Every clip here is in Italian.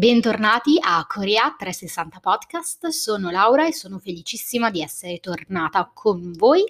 Bentornati a Corea 360 Podcast, sono Laura e sono felicissima di essere tornata con voi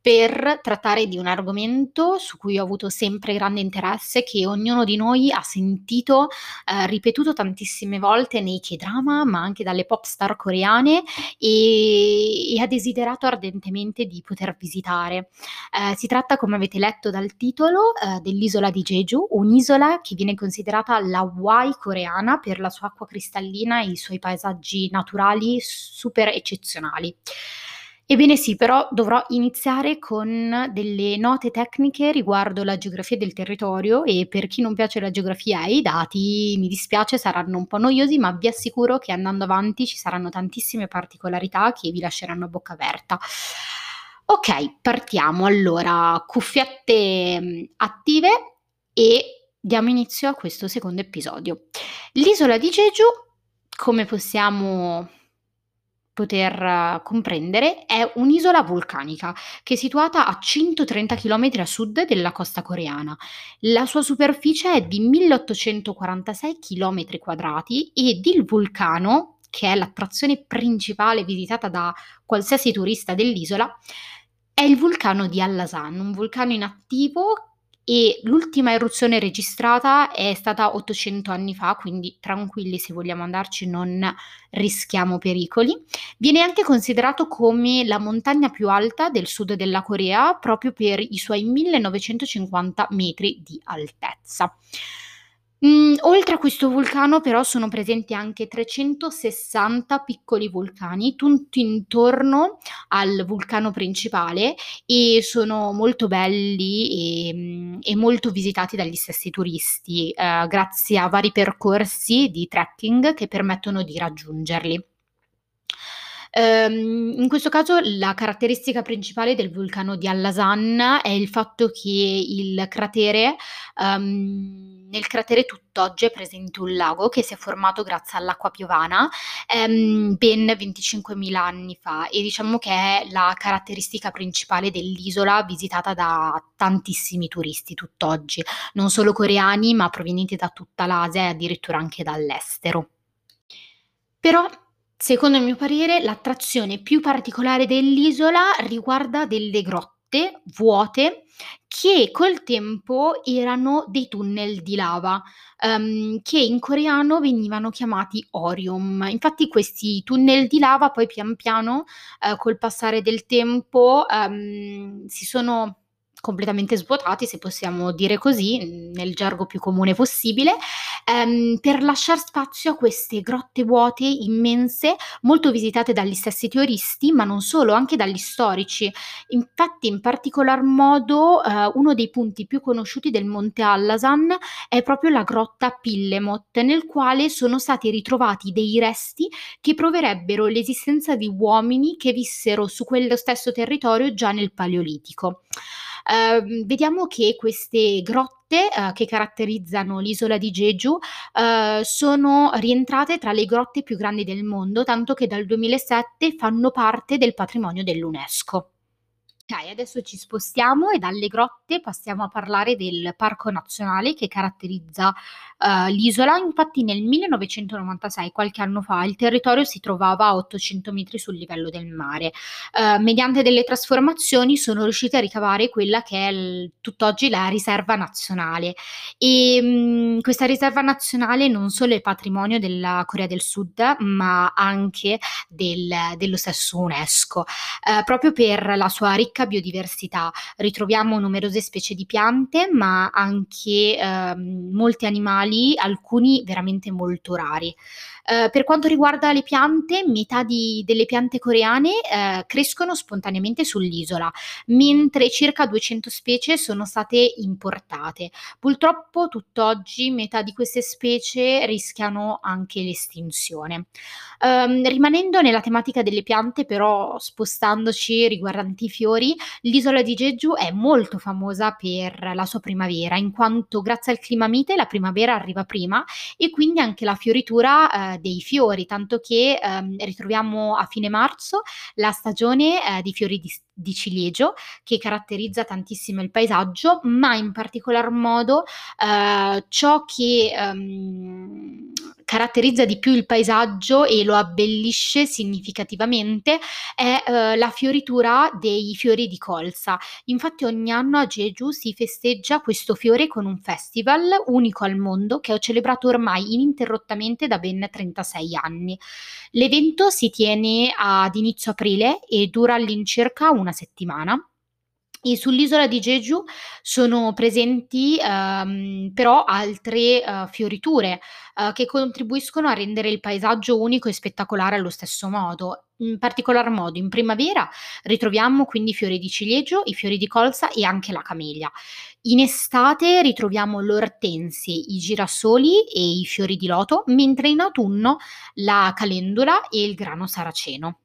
per trattare di un argomento su cui ho avuto sempre grande interesse, che ognuno di noi ha sentito eh, ripetuto tantissime volte nei K-drama, ma anche dalle pop star coreane e, e ha desiderato ardentemente di poter visitare. Eh, si tratta, come avete letto dal titolo, eh, dell'isola di Jeju, un'isola che viene considerata la Hawaii coreana per la sua acqua cristallina e i suoi paesaggi naturali super eccezionali. Ebbene sì, però dovrò iniziare con delle note tecniche riguardo la geografia del territorio e per chi non piace la geografia e i dati, mi dispiace, saranno un po' noiosi, ma vi assicuro che andando avanti ci saranno tantissime particolarità che vi lasceranno a bocca aperta. Ok, partiamo allora, cuffiette mm, attive e diamo inizio a questo secondo episodio. L'isola di Jeju, come possiamo poter eh, comprendere, è un'isola vulcanica che è situata a 130 km a sud della costa coreana. La sua superficie è di 1846 km quadrati ed il vulcano, che è l'attrazione principale visitata da qualsiasi turista dell'isola, è il vulcano di Allasan, un vulcano inattivo e l'ultima eruzione registrata è stata 800 anni fa, quindi tranquilli se vogliamo andarci non rischiamo pericoli. Viene anche considerato come la montagna più alta del sud della Corea proprio per i suoi 1950 metri di altezza. Mm, oltre a questo vulcano però sono presenti anche 360 piccoli vulcani, tutti intorno al vulcano principale e sono molto belli e, mm, e molto visitati dagli stessi turisti, eh, grazie a vari percorsi di trekking che permettono di raggiungerli. Um, in questo caso la caratteristica principale del vulcano di Allasan è il fatto che il cratere um, nel cratere tutt'oggi è presente un lago che si è formato grazie all'acqua piovana ehm, ben 25.000 anni fa e diciamo che è la caratteristica principale dell'isola visitata da tantissimi turisti tutt'oggi, non solo coreani ma provenienti da tutta l'Asia e addirittura anche dall'estero. Però Secondo il mio parere, l'attrazione più particolare dell'isola riguarda delle grotte vuote che col tempo erano dei tunnel di lava, ehm, che in coreano venivano chiamati Orium. Infatti questi tunnel di lava poi pian piano, ehm, col passare del tempo, ehm, si sono completamente svuotati, se possiamo dire così, nel gergo più comune possibile, ehm, per lasciare spazio a queste grotte vuote immense, molto visitate dagli stessi teoristi, ma non solo, anche dagli storici. Infatti, in particolar modo, eh, uno dei punti più conosciuti del Monte Allasan è proprio la grotta Pillemot, nel quale sono stati ritrovati dei resti che proverebbero l'esistenza di uomini che vissero su quello stesso territorio già nel Paleolitico. Uh, vediamo che queste grotte uh, che caratterizzano l'isola di Jeju uh, sono rientrate tra le grotte più grandi del mondo, tanto che dal 2007 fanno parte del patrimonio dell'UNESCO. Ok, adesso ci spostiamo e dalle grotte passiamo a parlare del parco nazionale che caratterizza uh, l'isola. Infatti nel 1996, qualche anno fa, il territorio si trovava a 800 metri sul livello del mare. Uh, mediante delle trasformazioni sono riusciti a ricavare quella che è il, tutt'oggi la riserva nazionale. E mh, mm, questa riserva nazionale non solo è patrimonio della Corea del Sud, ma anche del, dello stesso UNESCO, uh, proprio per la sua ricca ricca biodiversità. Ritroviamo numerose specie di piante, ma anche eh, molti animali, alcuni veramente molto rari. Eh, per quanto riguarda le piante, metà di, delle piante coreane eh, crescono spontaneamente sull'isola, mentre circa 200 specie sono state importate. Purtroppo tutt'oggi metà di queste specie rischiano anche l'estinzione. Um, rimanendo nella tematica delle piante, però spostandoci riguardanti i fiori, l'isola di Jeju è molto famosa per la sua primavera, in quanto grazie al clima mite la primavera arriva prima e quindi anche la fioritura eh, dei fiori, tanto che ehm, ritroviamo a fine marzo la stagione eh, di fiori di, di, ciliegio che caratterizza tantissimo il paesaggio, ma in particolar modo eh, ciò che ehm, caratterizza di più il paesaggio e lo abbellisce significativamente è eh, la fioritura dei fiori di colza. Infatti ogni anno a Jeju si festeggia questo fiore con un festival unico al mondo che ho celebrato ormai ininterrottamente da ben 36 anni. L'evento si tiene ad inizio aprile e dura all'incirca una settimana e sull'isola di Jeju sono presenti ehm, però altre eh, fioriture eh, che contribuiscono a rendere il paesaggio unico e spettacolare allo stesso modo. In particolar modo in primavera ritroviamo quindi i fiori di ciliegio, i fiori di colza e anche la camelia. In estate ritroviamo l'ortensie, i girasoli e i fiori di loto, mentre in autunno la calendula e il grano saraceno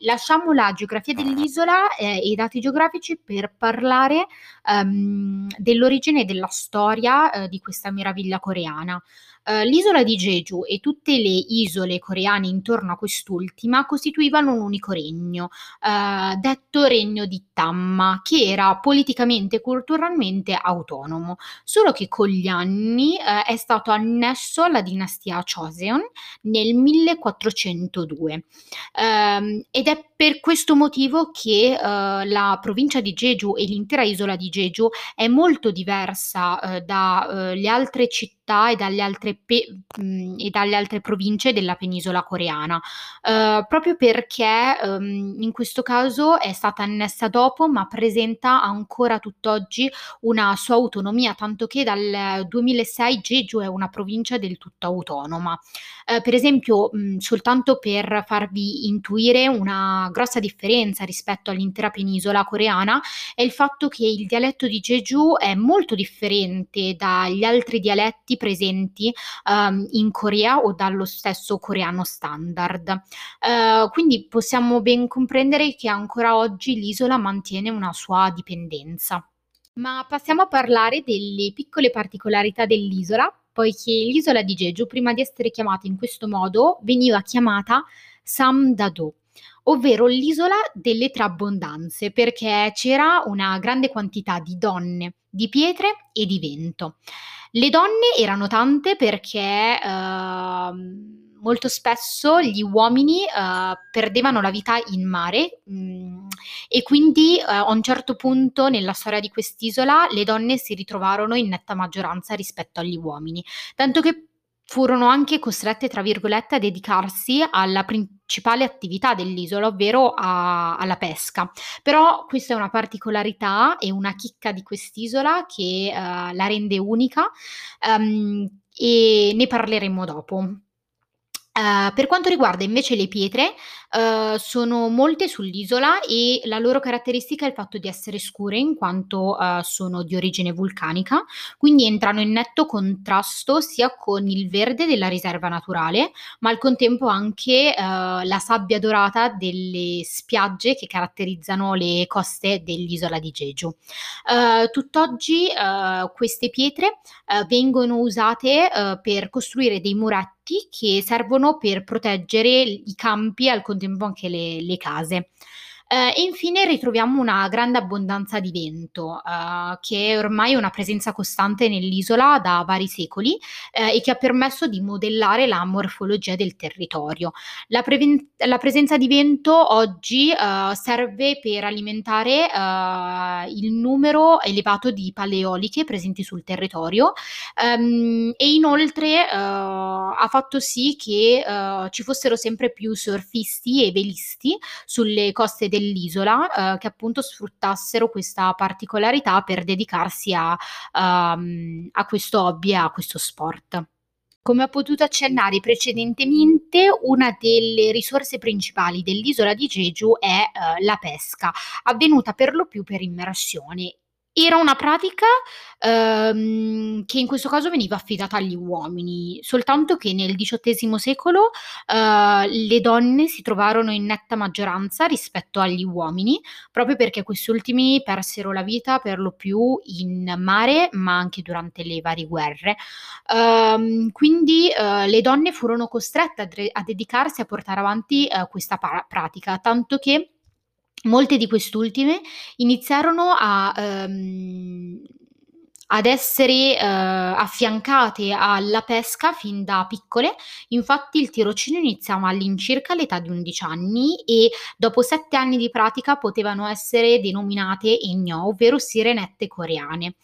lasciamo la geografia dell'isola eh, e i dati geografici per parlare um, dell'origine e della storia uh, di questa meraviglia coreana. Uh, l'isola di Jeju e tutte le isole coreane intorno a quest'ultima costituivano un unico regno, uh, detto regno di Tamma, che era politicamente e culturalmente autonomo, solo che con gli anni è stato annesso alla dinastia Choseon nel 1402. Um, ed è per questo motivo che uh, la provincia di Jeju e l'intera isola di Jeju è molto diversa uh, dalle uh, altre città e dalle altre, pe- mh, e dalle altre, province della penisola coreana, proprio perché um, in questo caso è stata annessa dopo, ma presenta ancora tutt'oggi una sua autonomia, tanto che dal 2006 Jeju è una provincia del tutto autonoma. per esempio, mh, soltanto per farvi intuire una grossa differenza rispetto all'intera penisola coreana è il fatto che il dialetto di Jeju è molto differente dagli altri dialetti presenti um, in Corea o dallo stesso coreano standard. Uh, quindi possiamo ben comprendere che ancora oggi l'isola mantiene una sua dipendenza. Ma passiamo a parlare delle piccole particolarità dell'isola, poiché l'isola di Jeju, prima di essere chiamata in questo modo, veniva chiamata Samdado, ovvero l'isola delle tre abbondanze, perché c'era una grande quantità di donne, di pietre e di vento. Le donne erano tante perché uh, molto spesso gli uomini uh, perdevano la vita in mare mh, mm, e quindi uh, a un certo punto nella storia di quest'isola le donne si ritrovarono in netta maggioranza rispetto agli uomini, tanto che furono anche costrette, tra virgolette, a dedicarsi alla principale attività dell'isola, ovvero a, alla pesca. Però questa è una particolarità e una chicca di quest'isola che uh, la rende unica um, e ne parleremo dopo. Uh, per quanto riguarda invece le pietre, uh, sono molte sull'isola e la loro caratteristica è il fatto di essere scure in quanto uh, sono di origine vulcanica, quindi entrano in netto contrasto sia con il verde della riserva naturale, ma al contempo anche la sabbia dorata delle spiagge che caratterizzano le coste dell'isola di Jeju. tutt'oggi queste pietre vengono usate per costruire dei muretti che servono per proteggere i campi e al contempo anche le, le case. Uh, e infine ritroviamo una grande abbondanza di vento, uh, che è ormai una presenza costante nell'isola da vari secoli uh, e che ha permesso di modellare la morfologia del territorio. La, preven- la presenza di vento oggi serve per alimentare il numero elevato di paleoliche presenti sul territorio um, e inoltre ha fatto sì che ci fossero sempre più surfisti e velisti sulle coste del dell'isola eh, che appunto sfruttassero questa particolarità per dedicarsi a, um, a questo hobby e a questo sport. Come ho potuto accennare precedentemente, una delle risorse principali dell'isola di Jeju è eh, la pesca, avvenuta per lo più per immersione era una pratica, ehm, che in questo caso veniva affidata agli uomini, soltanto che nel XVIII secolo, ehm, le donne si trovarono in netta maggioranza rispetto agli uomini, proprio perché quest'ultimi persero la vita per lo più in mare, ma anche durante le varie guerre. Ehm, quindi, ehm, le donne furono costrette a, dre- a dedicarsi a portare avanti eh, questa pa- pratica, tanto che Molte di quest'ultime iniziarono a, ehm, ad essere, uhm, affiancate alla pesca fin da piccole. Infatti il tirocinio iniziava all'incirca all'età di 11 anni e dopo 7 anni di pratica potevano essere denominate Ennyo, ovvero sirenette coreane.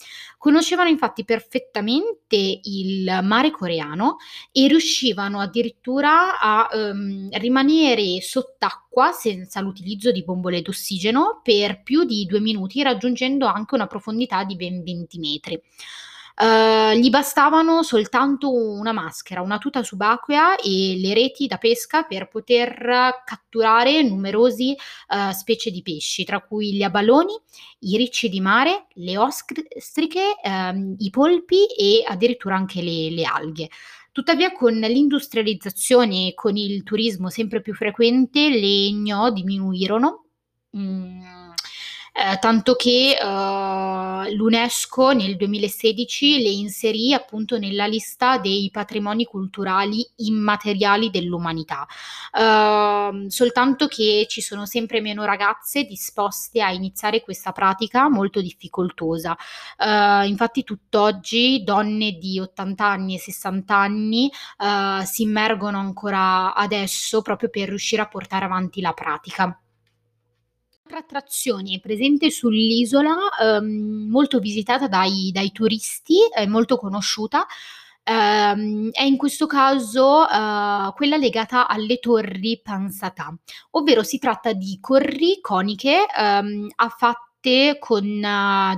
Conoscevano infatti perfettamente il mare coreano e riuscivano addirittura a, uhm, rimanere sott'acqua senza l'utilizzo di bombole d'ossigeno per più di 2 minuti, raggiungendo anche una profondità di ben 20 metri. Uhm, gli bastavano soltanto una maschera, una tuta subacquea e le reti da pesca per poter catturare numerosi, uhm, specie di pesci, tra cui gli abaloni, i ricci di mare, le ostriche, ehm, i polpi e addirittura anche le le alghe. Tuttavia con l'industrializzazione e con il turismo sempre più frequente le Ennio diminuirono, mhmm, ehm, tanto che, uhm, l'UNESCO nel 2016 le inserì appunto nella lista dei patrimoni culturali immateriali dell'umanità. Uhm, soltanto che ci sono sempre meno ragazze disposte a iniziare questa pratica molto difficoltosa. Uhm, infatti tutt'oggi donne di 80 anni e 60 anni, uhm, si immergono ancora adesso proprio per riuscire a portare avanti la pratica. Un'altra attrazione presente sull'isola, uhm, molto visitata dai dai turisti, è molto conosciuta, ehm, è in questo caso, uhm, quella legata alle torri Pansatà, ovvero si tratta di corri coniche, uhm, a fatte con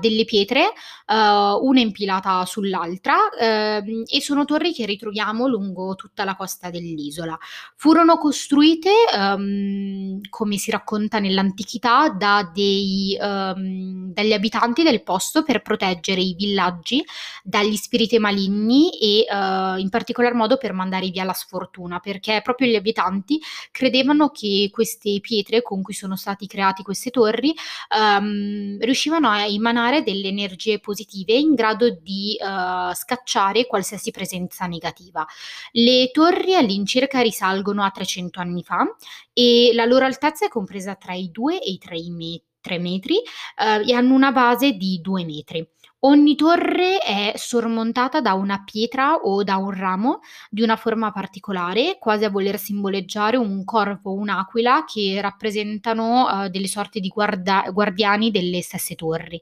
delle pietre, uhm, una impilata sull'altra, uhm, e sono torri che ritroviamo lungo tutta la costa dell'isola. Furono costruite, uhm, come si racconta nell'antichità, da dei uhm, dagli abitanti del posto per proteggere i villaggi dagli spiriti maligni e, uhm, in particolar modo per mandare via la sfortuna, perché proprio gli abitanti credevano che queste pietre con cui sono stati creati queste torri, uhm, riuscivano a emanare delle energie positive in grado di, uhm, scacciare qualsiasi presenza negativa. Le torri all'incirca risalgono a 300 anni fa e la loro altezza è compresa tra i 2 e i 3 i me 3 metri, uhm, e hanno una base di 2 metri. Ogni torre è sormontata da una pietra o da un ramo di una forma particolare, quasi a voler simboleggiare un corvo o un'aquila che rappresentano, uhm, delle sorte di guarda guardiani delle stesse torri.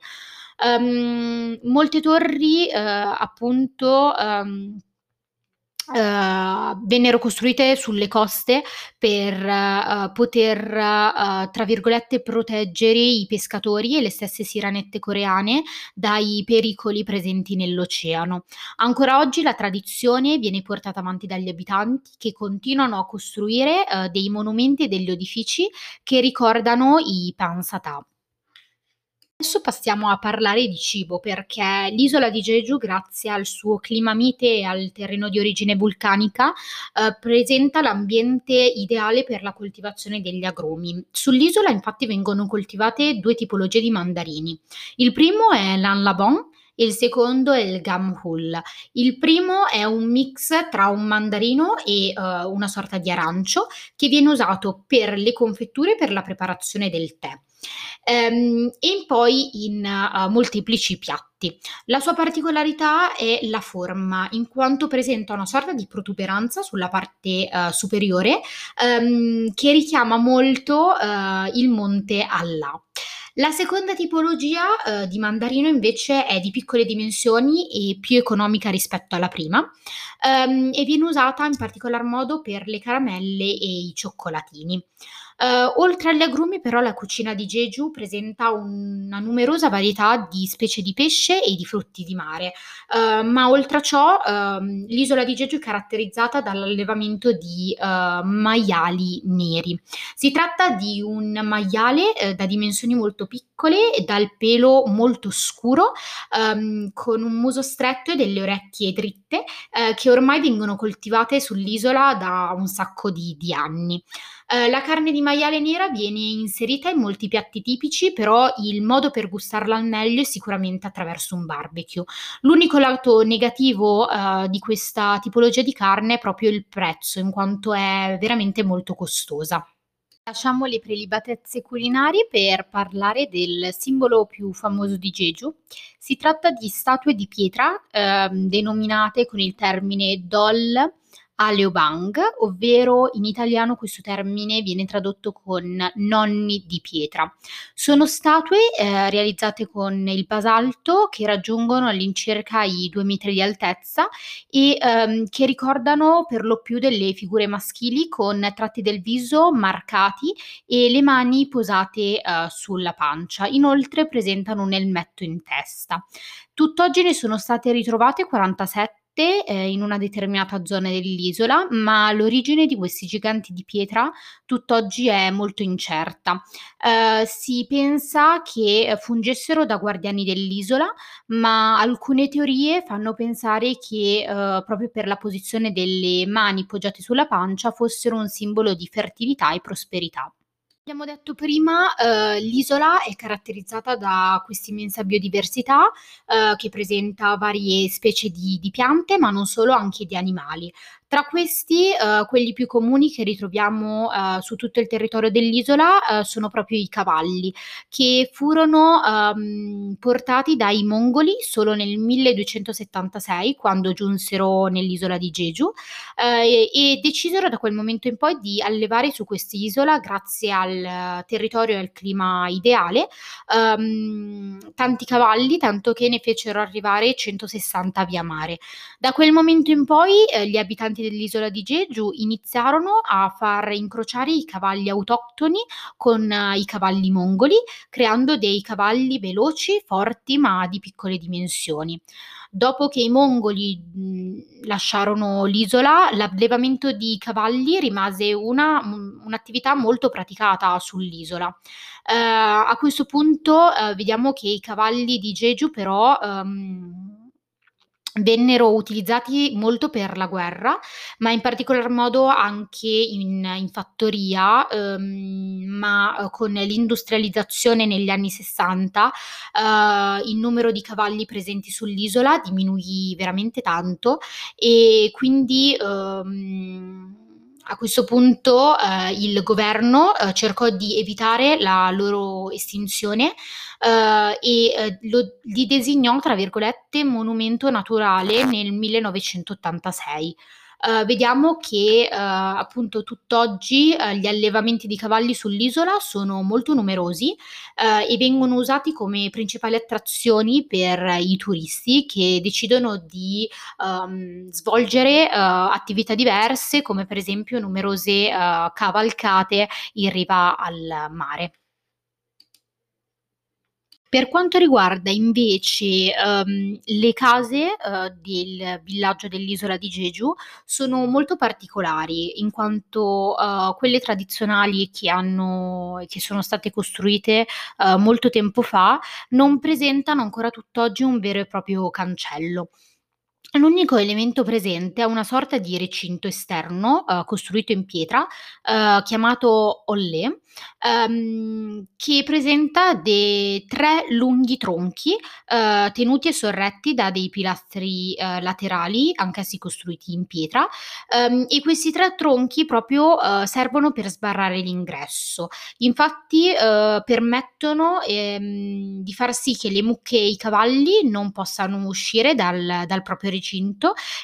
Uhm, molte torri, uhm, appunto, uhm uhm, vennero costruite sulle coste per, uhm, poter, uhm, tra virgolette, "proteggere" i pescatori e le stesse sirenette coreane dai pericoli presenti nell'oceano. Ancora oggi la tradizione viene portata avanti dagli abitanti che continuano a costruire, dei monumenti e degli edifici che ricordano i Pansatà. Adesso passiamo a parlare di cibo, perché l'isola di Jeju, grazie al suo clima mite e al terreno di origine vulcanica, uhm, presenta l'ambiente ideale per la coltivazione degli agrumi. Sull'isola infatti vengono coltivate 2 tipologie di mandarini. Il primo è l'Anlabon e il secondo è il Gamhul. Il primo è un mix tra un mandarino e, uhm, una sorta di arancio che viene usato per le confetture e per la preparazione del tè. Ehm, e poi in, uhm, molteplici piatti. La sua particolarità è la forma, in quanto presenta una sorta di protuberanza sulla parte, uhm, superiore, uhm, che richiama molto, uhm, il monte Allah. La seconda tipologia, uhm, di mandarino invece è di piccole dimensioni e più economica rispetto alla prima, uhm, e viene usata in particolar modo per le caramelle e i cioccolatini. Uhm, oltre agli agrumi però la cucina di Jeju presenta una numerosa varietà di specie di pesce e di frutti di mare, uhm, ma oltre a ciò, uhm, l'isola di Jeju è caratterizzata dall'allevamento di, uhm, maiali neri. Si tratta di un maiale, uhm, da dimensioni molto piccole e dal pelo molto scuro, uhm, con un muso stretto e delle orecchie dritte, uhm, che ormai vengono coltivate sull'isola da un sacco di di anni. Uhm, la carne di maiale nera viene inserita in molti piatti tipici, però il modo per gustarla al meglio è sicuramente attraverso un barbecue. L'unico lato negativo, uhm, di questa tipologia di carne è proprio il prezzo, in quanto è veramente molto costosa. Lasciamo le prelibatezze culinarie per parlare del simbolo più famoso di Jeju. Si tratta di statue di pietra, ehm, denominate con il termine Dol Aleobang, ovvero in italiano questo termine viene tradotto con nonni di pietra. Sono statue eh, realizzate con il basalto che raggiungono all'incirca i due metri di altezza e ehm, che ricordano per lo più delle figure maschili con tratti del viso marcati e le mani posate eh, sulla pancia. Inoltre presentano un elmetto in testa. Tutt'oggi ne sono state ritrovate 47 eh, in una determinata zona dell'isola, ma l'origine di questi giganti di pietra tutt'oggi è molto incerta. Eh, si pensa che fungessero da guardiani dell'isola, ma alcune teorie fanno pensare che eh, proprio per la posizione delle mani poggiate sulla pancia fossero un simbolo di fertilità e prosperità. Abbiamo detto prima, eh, l'isola è caratterizzata da questa immensa biodiversità eh, che presenta varie specie di, di piante, ma non solo, anche di animali. Tra questi, eh, quelli più comuni che ritroviamo eh, su tutto il territorio dell'isola eh, sono proprio i cavalli, che furono ehm, portati dai mongoli solo nel 1276, quando giunsero nell'isola di Jeju, eh, e decisero da quel momento in poi di allevare su quest'isola, grazie al territorio e al clima ideale, ehm, tanti cavalli, tanto che ne fecero arrivare 160 via mare. Da quel momento in poi eh, gli abitanti abitanti dell'isola di Jeju iniziarono a far incrociare i cavalli autoctoni con uh, i cavalli mongoli, creando dei cavalli veloci, forti, ma di piccole dimensioni. Dopo che i mongoli lasciarono l'isola, l'allevamento di cavalli rimase una, un'attività molto praticata sull'isola. Uh, a questo punto uh, vediamo che i cavalli di Jeju però um, vennero utilizzati molto per la guerra, ma in particolar modo anche in, in fattoria, ehm, ma eh, con l'industrializzazione negli anni 60 eh, il numero di cavalli presenti sull'isola diminuì veramente tanto e quindi ehm, a questo punto eh, il governo eh, cercò di evitare la loro estinzione eh, e eh, lo, li designò, tra virgolette, monumento naturale nel 1986. Uh, vediamo che uh, appunto tutt'oggi uh, gli allevamenti di cavalli sull'isola sono molto numerosi e vengono usati come principali attrazioni per i turisti che decidono di um, svolgere attività diverse come per esempio numerose cavalcate in riva al mare. Per quanto riguarda invece, uhm, le case, uhm, del villaggio dell'isola di Jeju, sono molto particolari in quanto, uhm, quelle tradizionali che hanno che sono state costruite, uhm, molto tempo fa, non presentano ancora tutt'oggi un vero e proprio cancello. L'unico elemento presente è una sorta di recinto esterno, uhm, costruito in pietra, uhm, chiamato ollè, uhm, che presenta de 3 lunghi tronchi, uhm, tenuti e sorretti da dei pilastri, laterali, anch'essi costruiti in pietra, uhm, e questi 3 tronchi proprio, servono per sbarrare l'ingresso. Infatti, permettono, ehm, di far sì che le mucche e i cavalli non possano uscire dal dal proprio recinto,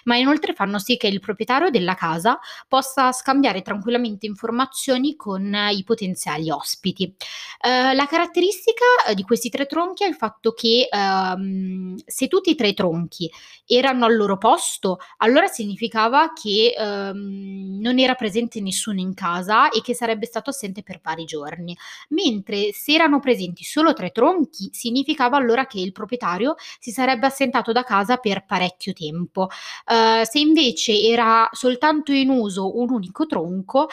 ma inoltre fanno sì che il proprietario della casa possa scambiare tranquillamente informazioni con i potenziali ospiti. Uh, la caratteristica eh, di questi tre tronchi è il fatto che um, se tutti e tre i tronchi erano al loro posto, allora significava che um, non era presente nessuno in casa e che sarebbe stato assente per vari giorni, mentre se erano presenti solo tre tronchi, significava allora che il proprietario si sarebbe assentato da casa per parecchio tempo. Uh, se invece era soltanto in uso un unico tronco, uh,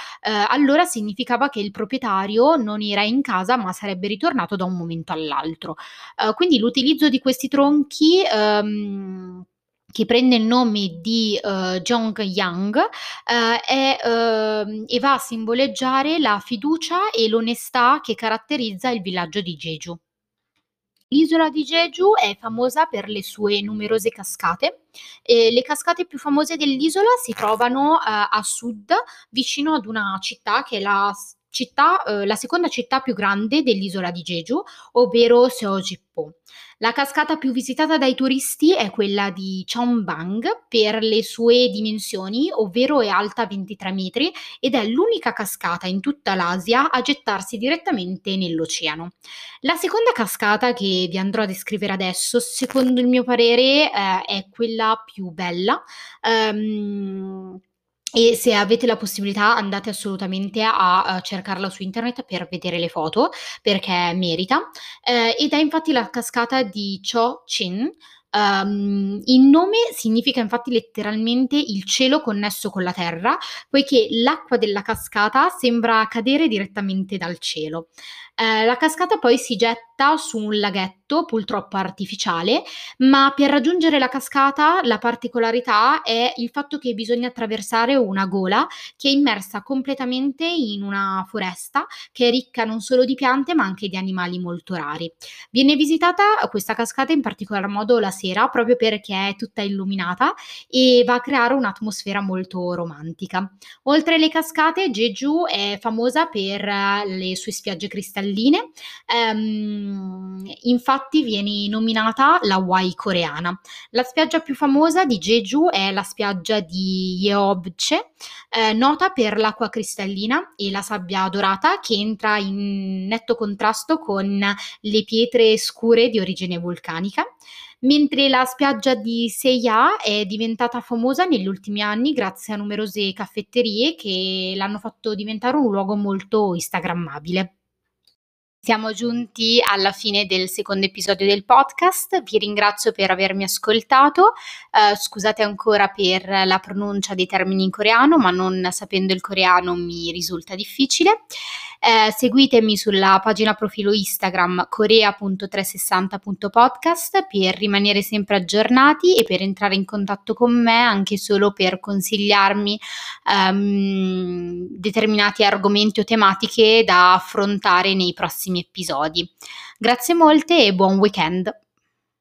allora significava che il proprietario non era in casa ma sarebbe ritornato da un momento all'altro. Uh, quindi l'utilizzo di questi tronchi um, che prende il nome di uh, Zhongyang uh, è, uh, e va a simboleggiare la fiducia e l'onestà che caratterizza il villaggio di Jeju. L'isola di Jeju è famosa per le sue numerose cascate. E le cascate più famose dell'isola si trovano uh, a sud, vicino ad una città che è la città, eh, la seconda città più grande dell'isola di Jeju, ovvero Seojippo. La cascata più visitata dai turisti è quella di Cheongbang per le sue dimensioni, ovvero è alta 23 metri ed è l'unica cascata in tutta l'Asia a gettarsi direttamente nell'oceano. La seconda cascata che vi andrò a descrivere adesso, secondo il mio parere, eh, è quella più bella. Um, e se avete la possibilità andate assolutamente a, a cercarla su internet per vedere le foto perché merita eh, ed è infatti la cascata di Cho Chin Um, il nome significa infatti letteralmente il cielo connesso con la terra, poiché l'acqua della cascata sembra cadere direttamente dal cielo. Eh, la cascata poi si getta su un laghetto purtroppo artificiale, ma per raggiungere la cascata la particolarità è il fatto che bisogna attraversare una gola che è immersa completamente in una foresta che è ricca non solo di piante ma anche di animali molto rari. Viene visitata questa cascata in particolar modo la sera proprio perché è tutta illuminata e va a creare un'atmosfera molto romantica. Oltre alle cascate, Jeju è famosa per le sue spiagge cristalline palline. Um, infatti viene nominata la Hawaii coreana. La spiaggia più famosa di Jeju è la spiaggia di Yeobche, eh, nota per l'acqua cristallina e la sabbia dorata che entra in netto contrasto con le pietre scure di origine vulcanica mentre la spiaggia di Seiya è diventata famosa negli ultimi anni grazie a numerose caffetterie che l'hanno fatto diventare un luogo molto instagrammabile. Siamo giunti alla fine del secondo episodio del podcast, vi ringrazio per avermi ascoltato, uh, scusate ancora per la pronuncia dei termini in coreano, ma non sapendo il coreano mi risulta difficile. Eh, seguitemi sulla pagina profilo Instagram corea.360.podcast per rimanere sempre aggiornati e per entrare in contatto con me anche solo per consigliarmi um, determinati argomenti o tematiche da affrontare nei prossimi episodi. Grazie molte e buon weekend!